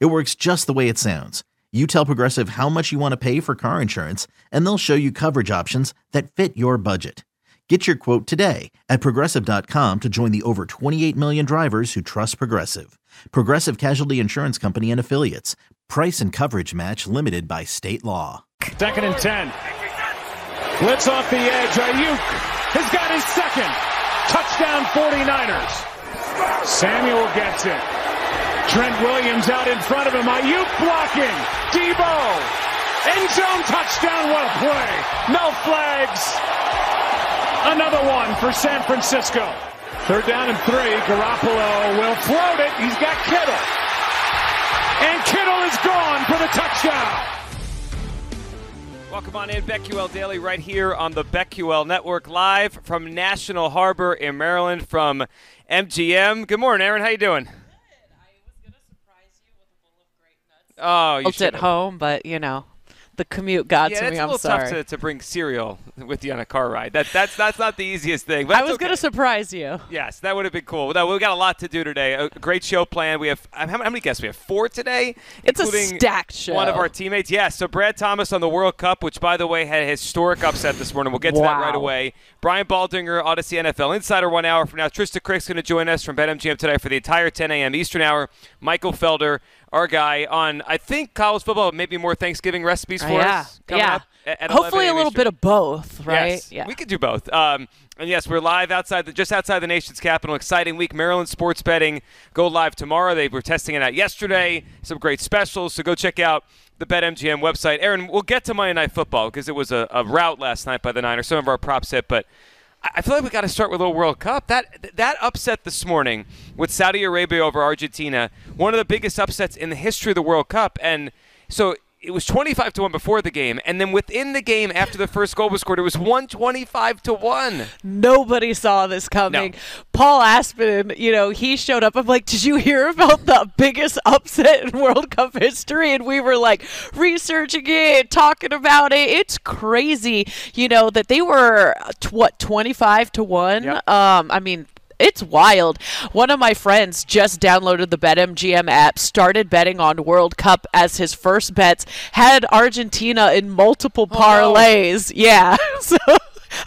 It works just the way it sounds. You tell Progressive how much you want to pay for car insurance, and they'll show you coverage options that fit your budget. Get your quote today at progressive.com to join the over 28 million drivers who trust Progressive. Progressive Casualty Insurance Company and Affiliates. Price and coverage match limited by state law. Second and 10. Blitz off the edge. Aiyuk has got his second. Touchdown 49ers. Samuel gets it. Trent Williams out in front of him. Aiyuk blocking. Deebo. End zone touchdown. What a play. No flags. Another one for San Francisco. Third down and three. Garoppolo will float it. He's got Kittle. And Kittle is gone for the touchdown. Welcome on in, BetQL Daily, right here on the BetQL Network, live from National Harbor in Maryland from MGM. Good morning, Aaron. How you doing? Oh, you at home, but you know, the commute got Yeah, to it's me. a I'm little sorry. tough to, to bring cereal with you on a car ride. That that's that's not the easiest thing. But I was okay. gonna surprise you. Yes, that would have been cool. No, we got a lot to do today. A great show planned. We have um, how many, guests? We have four today. It's a stacked show. One of our teammates. Yes. So Brad Thomas on the World Cup, which by the way had a historic upset this morning. We'll get to that right away. Brian Baldinger, Audacy NFL Insider, one hour from now. Trista Crick's going to join us from BetMGM today for the entire 10 a.m. Eastern hour. Michael Felder, our guy on I think college football, maybe more Thanksgiving recipes for yeah, us. coming yeah. at Hopefully a little Eastern. bit of both, right? Yes, yeah. we could do both. Um, and yes, we're live outside the just outside the nation's capital. Exciting week. Maryland sports betting go live tomorrow. They were testing it out yesterday. Some great specials. So go check out the BetMGM website. Aaron, we'll get to Monday Night Football because it was a, a rout last night by the Niners. Some of our props hit, but I feel like we got to start with a World Cup. That that upset this morning with Saudi Arabia over Argentina, one of the biggest upsets in the history of the World Cup. And so it was 25 to 1 before the game, and then within the game after the first goal was scored, it was 125 to 1. Nobody saw this coming. No. Paul Aspen, you know, he showed up. I'm like, did you hear about the biggest upset in World Cup history? And we were like researching it, talking about it. It's crazy, you know, that they were what 25 to one. Yep. Um, I mean. It's wild. One of my friends just downloaded the BetMGM app, started betting on World Cup as his first bets, had Argentina in multiple Oh, parlays. Yeah. So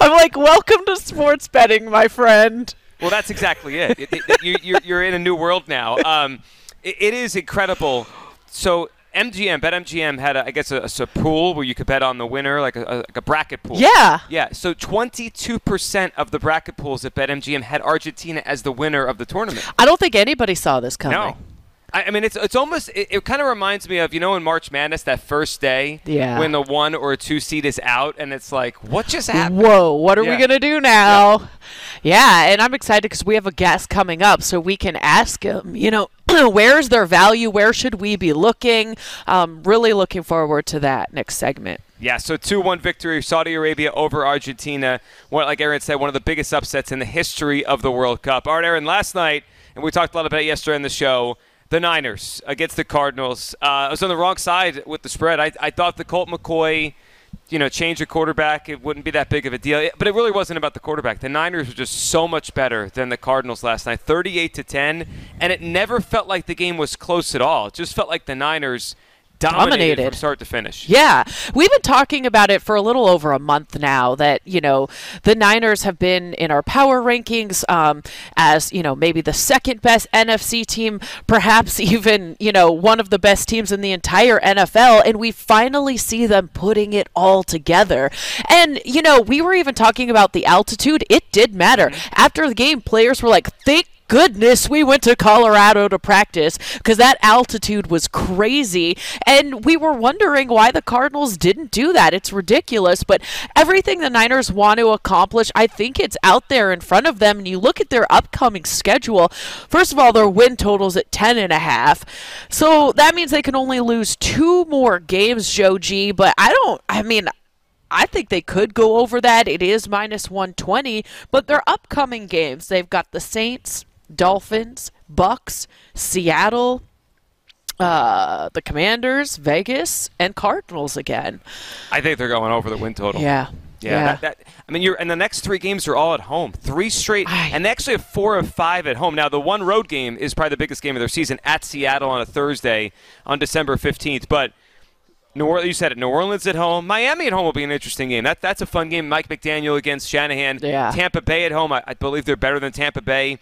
I'm like, welcome to sports betting, my friend. Well, that's exactly it. It- it- you, you're, you're in a new world now. Um, it, it is incredible. So MGM, BetMGM had, a, I guess, a, a, s- pool where you could bet on the winner, like a, a, like a bracket pool. Yeah. Yeah. So 22% of the bracket pools at BetMGM had Argentina as the winner of the tournament. I don't think anybody saw this coming. No. I, mean, it's it's almost it, it kind of reminds me of you know in March Madness that first day Yeah. when the one or two seed is out and it's like what just happened? Whoa, what are Yeah. we going to do now? Yeah, and I'm excited because we have a guest coming up so we can ask him, you know, where's their value? Where should we be looking? Um, really looking forward to that next segment. Yeah, so 2 1 victory, Saudi Arabia over Argentina. One, like Aaron said, one of the biggest upsets in the history of the World Cup. All right, Aaron, last night, and we talked a lot about it yesterday in the show, the Niners against the Cardinals. Uh, I was on the wrong side with the spread. I, I thought the Colt McCoy, you know, change of quarterback, it wouldn't be that big of a deal. But it really wasn't about the quarterback. The Niners were just so much better than the Cardinals last night, 38 to 10, and it never felt like the game was close at all. It just felt like the Niners dominated, Dominated. from start to finish. Yeah, we've been talking about it for a little over a month now. That you know the Niners have been in our power rankings um, as you know maybe the second best NFC team, perhaps even you know one of the best teams in the entire NFL, and we finally see them putting it all together. And you know we were even talking about the altitude; it did matter after the game. Players were like, "Thank goodness we went to Colorado to practice because that altitude was crazy. And we were wondering why the Cardinals didn't do that. It's ridiculous. But everything the Niners want to accomplish, I think it's out there in front of them. And you look at their upcoming schedule. First of all, their win totals at 10 and a half. So that means they can only lose two more games, Joe G. But I don't, I mean, I think they could go over that. It is minus 120, but their upcoming games, they've got the Saints, Dolphins, Bucks, Seattle, uh, the Commanders, Vegas, and Cardinals again. I think they're going over the win total. Yeah. Yeah, Yeah. That, that, I mean, you're and the next three games are all at home. Three straight, Aye. and they actually have four of five at home. Now, the one road game is probably the biggest game of their season at Seattle on a Thursday on December fifteenth. But New Orleans, you said it. New Orleans at home, Miami at home will be an interesting game. That that's a fun game. Mike McDaniel against Shanahan. Yeah. Tampa Bay at home, I, I believe they're better than Tampa Bay.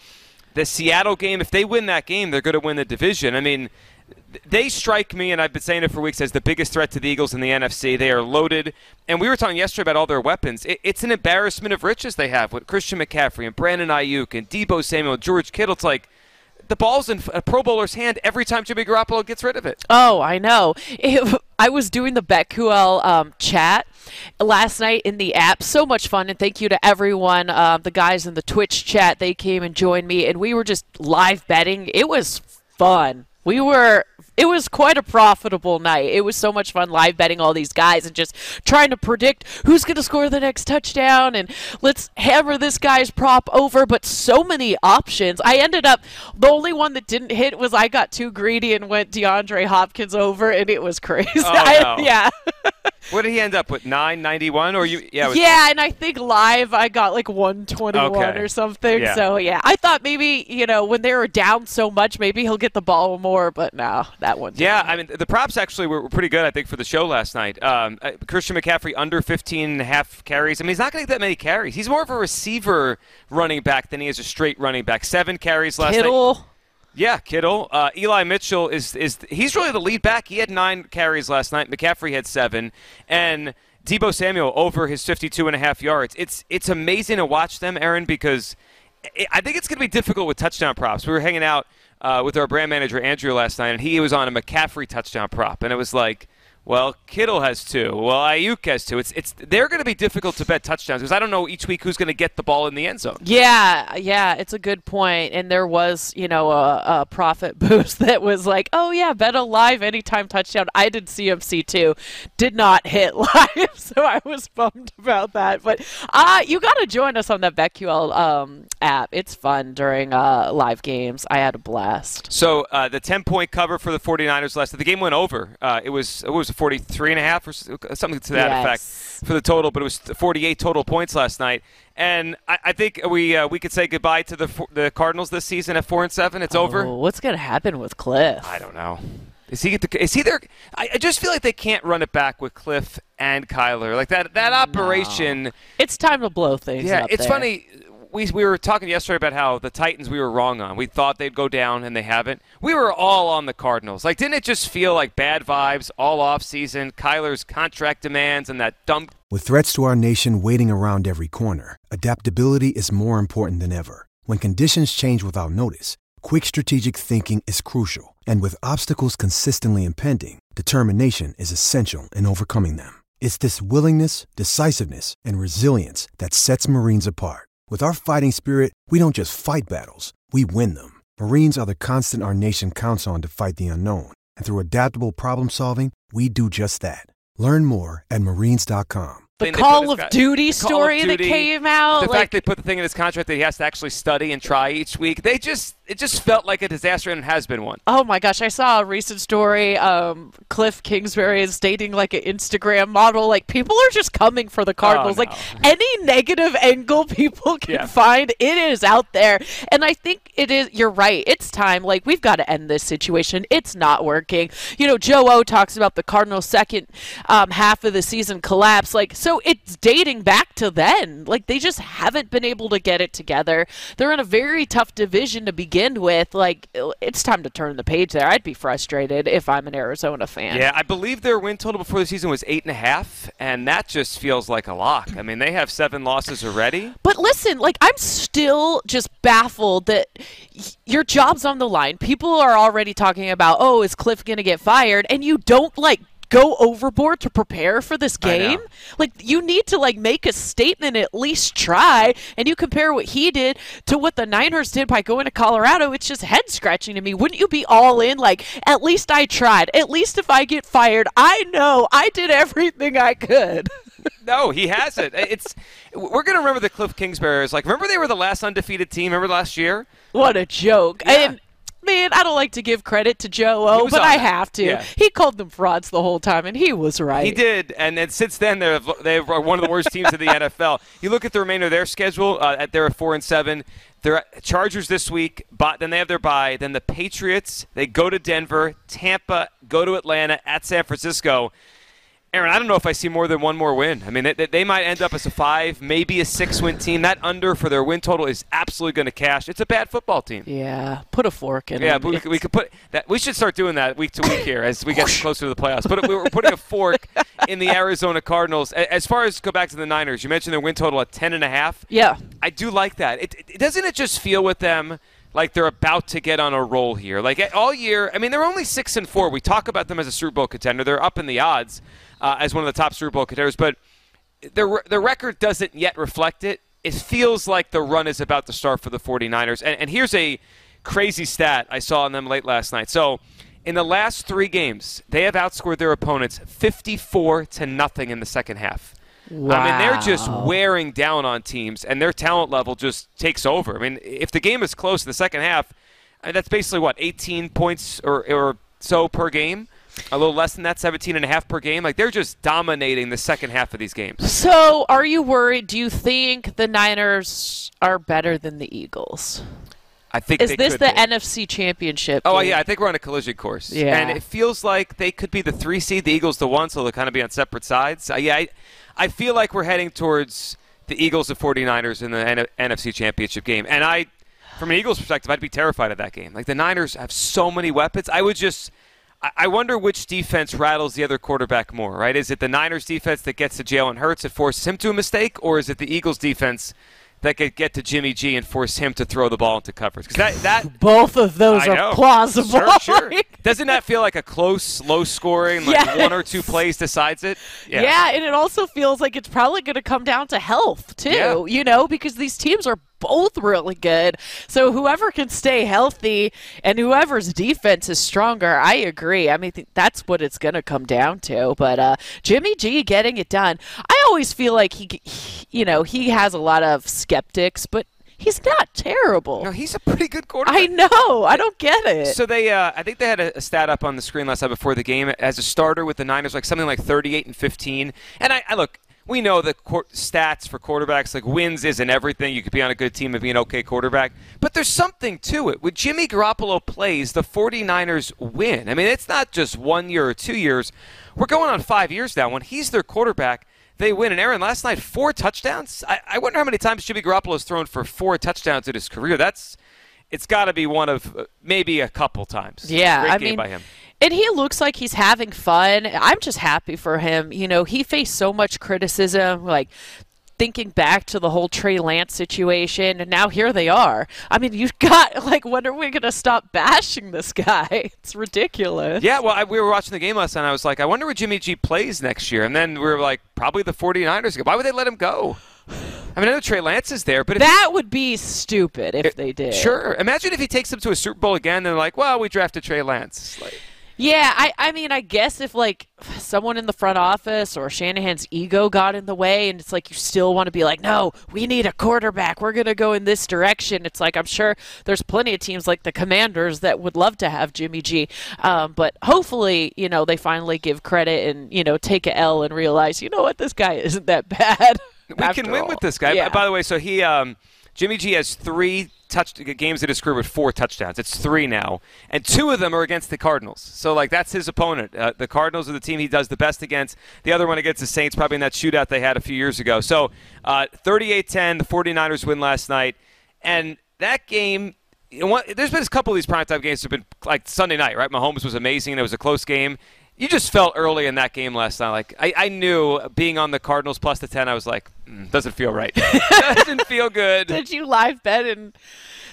The Seattle game, if they win that game, they're going to win the division. I mean, they strike me, and I've been saying it for weeks, as the biggest threat to the Eagles in the NFC. They are loaded, and we were talking yesterday about all their weapons. It, it's an embarrassment of riches they have with Christian McCaffrey and Brandon Aiyuk and Deebo Samuel, George Kittle. It's like the ball's in a Pro Bowler's hand every time Jimmy Garoppolo gets rid of it. Oh, I know. It, I was doing the BetQL um, chat last night in the app. So much fun, and thank you to everyone, uh, the guys in the Twitch chat. They came and joined me, and we were just live betting. It was fun. We were. It was quite a profitable night. It was so much fun live betting all these guys and just trying to predict who's going to score the next touchdown and let's hammer this guy's prop over. But so many options. I ended up the only one that didn't hit was I got too greedy and went DeAndre Hopkins over, and it was crazy. I- no. yeah, What did he end up with? Nine ninety one, or you? Yeah, yeah, and I think live I got like 121 Okay. or something. Yeah. So yeah, I thought maybe you know when they were down so much, maybe he'll get the ball more, but no, that one. Yeah, I mean, the props actually were, were pretty good, I think, for the show last night. Um, uh, Christian McCaffrey under 15 and a half carries. I mean, he's not going to get that many carries. He's more of a receiver running back than he is a straight running back. Seven carries last night. Yeah, Kittle. Uh, Eli Mitchell is is he's really the lead back. He had nine carries last night. McCaffrey had seven, and Deebo Samuel over his 52 and a half yards. It's it's amazing to watch them, Aaron, because I- I think it's going to be difficult with touchdown props. We were hanging out uh, with our brand manager Andrew last night, and he was on a McCaffrey touchdown prop, and it was like. Well, Kittle has two. Well, Aiyuk has two. It's it's they're going to be difficult to bet touchdowns because I don't know each week who's going to get the ball in the end zone. Yeah, yeah, it's a good point. And there was, you know, a, a profit boost that was like, oh yeah, bet a live anytime touchdown. I did CMC too, did not hit live, so I was bummed about that. But uh, you got to join us on that BetQL um, app. It's fun during uh, live games. I had a blast. So uh, the 10 point cover for the 49ers last the game went over. Uh, it was it was 43 and a half or something to that Yes. effect for the total, but it was 48 total points last night. And I, I think we uh, we could say goodbye to the the Cardinals this season at 4 and 7. It's over. Oh, what's gonna happen with Cliff? I don't know. Is he get the, is he there? I, I just feel like they can't run it back with Cliff and Kyler. Like that that operation It's time to blow things yeah, up it's there. funny. We, we were talking yesterday about how the Titans we were wrong on. We thought they'd go down and they haven't. We were all on the Cardinals. Like, didn't it just feel like bad vibes all off season? Kyler's contract demands and that dump. With threats to our nation waiting around every corner, adaptability is more important than ever. When conditions change without notice, quick strategic thinking is crucial. And with obstacles consistently impending, determination is essential in overcoming them. It's this willingness, decisiveness, and resilience that sets Marines apart. With our fighting spirit, we don't just fight battles, we win them. Marines are the constant our nation counts on to fight the unknown. And through adaptable problem solving, we do just that. Learn more at marines.com. the thing they put Call of guy- Duty the Call of story that came out. The like, fact they put the thing in his contract that he has to actually study and try each week. They just it just felt like a disaster and it has been one. Oh my gosh, I saw a recent story. Um, Cliff Kingsbury is dating like an Instagram model. Like people are just coming for the Cardinals. no. Like any negative angle people can Yeah. find, it is out there. And I think it is. You're right. It's time. Like we've got to end this situation. It's not working. You know, Joe O talks about the Cardinals' second um, half of the season collapse. Like so, it's dating back to then. Like they just haven't been able to get it together. They're in a very tough division to begin begin with, like it's time to turn the page there. I'd be frustrated if I'm an Arizona fan. Yeah, I believe their win total before the season was eight and a half, and that just feels like a lock. I mean, they have seven losses already. But listen, like I'm still just baffled that your job's on the line. People are already talking about, oh, is Cliff going to get fired? And you don't like go overboard to prepare for this game? Like you need to like make a statement at least try and you compare what he did to what the Niners did by going to Colorado, it's just head scratching to me. Wouldn't you be all in like at least I tried. At least if I get fired, I know I did everything I could. no, he hasn't. It's we're gonna remember the Cliff Kingsbury's. Like, remember they were the last undefeated team. Remember last year? What a joke! Yeah. And man, I don't like to give credit to Joe O, but I have to. Yeah. He called them frauds the whole time, and he was right. He did, and, then since then they're they're one of the worst teams in the NFL. You look at the remainder of their schedule; uh, they're at four and seven. They're Chargers this week, but then they have their bye. Then the Patriots, they go to Denver, Tampa, go to Atlanta, at San Francisco. Aaron, I don't know if I see more than one more win. I mean, they, they might end up as a five, maybe a six-win team. That under for their win total is absolutely going to cash. It's a bad football team. Yeah, put a fork in. Yeah, we, we, could put that. We should start doing that week to week here as we get closer to the playoffs. But we are putting a fork in the Arizona Cardinals. As far as go back to the Niners, you mentioned their win total at ten and a half. Yeah, I do like that. It, it doesn't it just feel with them like they're about to get on a roll here. Like all year, I mean, they're only six and four. We talk about them as a Super Bowl contender. They're up in the odds uh, as one of the top Super Bowl contenders, but their their record doesn't yet reflect it. It feels like the run is about to start for the 49ers. And, and here's a crazy stat I saw on them late last night. So, in the last three games, they have outscored their opponents 54 to nothing in the second half. Wow. I mean, they're just wearing down on teams, and their talent level just takes over. I mean, if the game is close in the second half, that's basically what 18 points or, or so per game a little less than that 17 and a half per game like they're just dominating the second half of these games so are you worried do you think the niners are better than the eagles I think is this the be. NFC Championship? Oh game? yeah, I think we're on a collision course. Yeah, and it feels like they could be the three seed, the Eagles the one, so they'll kind of be on separate sides. Uh, yeah, I, I feel like we're heading towards the Eagles and 49ers in the N- NFC Championship game, and I, from an Eagles perspective, I'd be terrified of that game. Like the Niners have so many weapons, I would just I wonder which defense rattles the other quarterback more, right? Is it the Niners defense that gets to Jalen Hurts and forces him to a mistake, or is it the Eagles defense that could get to Jimmy G and force him to throw the ball into coverage? Because that, that both of those I are know. plausible. Sure, sure. Doesn't that feel like a close, low scoring, like yes. one or two plays decides it? Yeah. yeah, and it also feels like it's probably going to come down to health too. Yeah. You know, because these teams are both really good. So whoever can stay healthy and whoever's defense is stronger, I agree. I mean, that's what it's going to come down to. But uh, Jimmy G getting it done. I always feel like he, he, you know, he has a lot of skeptics, but He's not terrible. No, he's a pretty good quarterback. I know. I don't get it. So they, uh, I think they had a, a, stat up on the screen last night before the game as a starter with the Niners, like something like 38 and 15. And I, I look, we know the stats for quarterbacks like wins isn't everything. You could be on a good team and be an okay quarterback, but there's something to it. When Jimmy Garoppolo plays, the 49ers win. I mean, it's not just one year or two years. We're going on five years now. When he's their quarterback, they win. And Aaron, last night, four touchdowns. I, I wonder how many times Jimmy Garoppolo has thrown for four touchdowns in his career. That's it's got to be one of uh, maybe a couple times. Yeah, Great I game mean, by him and he looks like he's having fun. I'm just happy for him. You know, he faced so much criticism, like thinking back to the whole Trey Lance situation, and now here they are. I mean, you've got like, when are we going to stop bashing this guy? It's ridiculous. Yeah, well, I, we were watching the game last night. I was like, I wonder where Jimmy G plays next year, and then we were like, probably the 49ers. Why would they let him go? I mean, I know Trey Lance is there, but that would be stupid if it, they did. Sure. Imagine if he takes them to a Super Bowl again. They're like, well, we drafted Trey Lance. Like, yeah, I, I mean, I guess if like someone in the front office or Shanahan's ego got in the way, and it's like you still want to be like, no, we need a quarterback. We're gonna go in this direction. It's like I'm sure there's plenty of teams like the Commanders that would love to have Jimmy G, um, but hopefully, you know, they finally give credit and you know take a L and realize, you know what, this guy isn't that bad. We can win all. with this guy. Yeah. By the way, so he, um, Jimmy G has three touch games in his career with four touchdowns. It's three now, and two of them are against the Cardinals. So like that's his opponent. Uh, the Cardinals are the team he does the best against. The other one against the Saints, probably in that shootout they had a few years ago. So uh, 38-10, the 49ers win last night, and that game you know there's been a couple of these primetime games that have been like Sunday night, right? Mahomes was amazing it was a close game. You just felt early in that game last night. Like I, I knew being on the Cardinals plus the ten, I was like, mm, doesn't feel right. doesn't feel good. Did you live bet and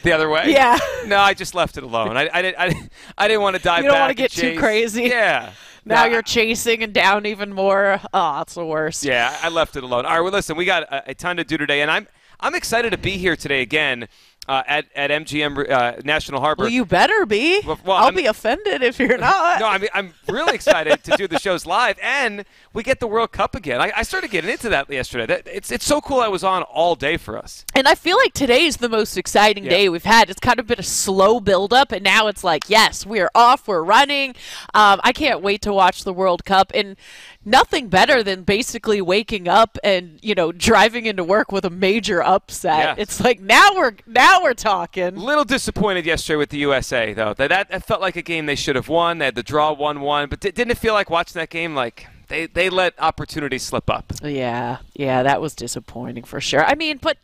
the other way? Yeah. No, I just left it alone. I, I didn't. I, I didn't want to dive. You don't want to get too crazy. Yeah. now No, you're chasing and down even more? Oh, that's the worst. Yeah, I left it alone. All right, well, listen, we got a, a ton to do today, and I'm I'm excited to be here today again uh, at at MGM uh, National Harbor. Well, you better be. Well, well, I'll I'm- be offended if you're not. no, I mean I'm really excited to do the shows live, and we get the World Cup again. I, I started getting into that yesterday. That, it's it's so cool. I was on all day for us. And I feel like today is the most exciting Yeah. day we've had. It's kind of been a slow build up, and now it's like, yes, we are off, we're running. Um, I can't wait to watch the World Cup. And nothing better than basically waking up and you know driving into work with a major upset. Yeah. It's like now we're now we're talking. little disappointed yesterday with the USA though. That that, felt like a game they should have won. They had the draw one one, but di- didn't it feel like watching that game like they they let opportunities slip up? Yeah, yeah, that was disappointing for sure. I mean, but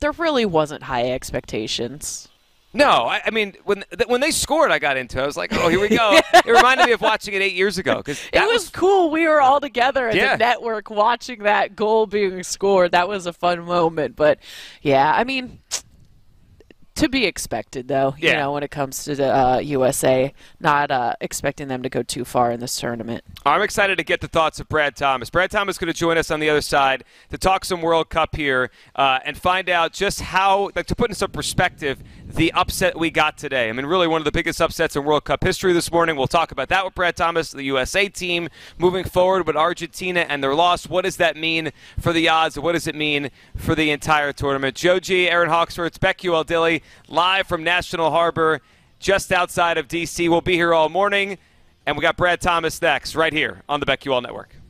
there really wasn't high expectations. No, I, I mean when when they scored, I got into. it. I was like, oh, here we go. It reminded me of watching it eight years ago because It was, cool. We were all together at Yeah. the network watching that goal being scored. That was a fun moment. But yeah, I mean, to be expected though. You Yeah. know, when it comes to the uh, USA, not uh, expecting them to go too far in this tournament. I'm excited to get the thoughts of Brad Thomas. Brad Thomas is going to join us on the other side to talk some World Cup here uh, and find out just how, like, to put in some perspective, the upset we got today. I mean, really one of the biggest upsets in World Cup history this morning. We'll talk about that with Brad Thomas, the USA team moving forward with Argentina and their loss. What does that mean for the odds? What does it mean for the entire tournament? Joe G, Aaron Hawksworth, BetQL Daily, live from National Harbor, just outside of D.C. We'll be here all morning. And we got Brad Thomas next, right here on the BetQL Network.